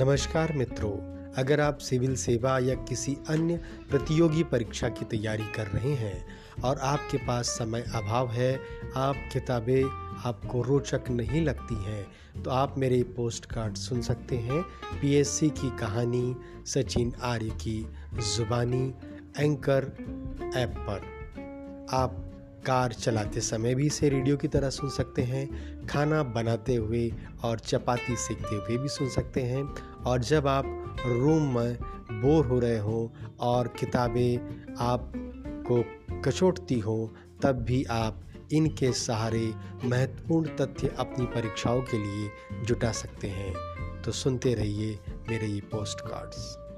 नमस्कार मित्रों, अगर आप सिविल सेवा या किसी अन्य प्रतियोगी परीक्षा की तैयारी कर रहे हैं और आपके पास समय अभाव है, आप किताबें आपको रोचक नहीं लगती हैं तो आप मेरे पोस्ट कार्ड सुन सकते हैं पीएससी की कहानी, सचिन आर्य की ज़ुबानी, एंकर ऐप पर। आप कार चलाते समय भी इसे रेडियो की तरह सुन सकते हैं, खाना बनाते हुए और चपाती सीखते हुए भी सुन सकते हैं। और जब आप रूम में बोर हो रहे हों और किताबें आपको कचोटती हों, तब भी आप इनके सहारे महत्वपूर्ण तथ्य अपनी परीक्षाओं के लिए जुटा सकते हैं। तो सुनते रहिए मेरे ये पोस्ट कार्ड्स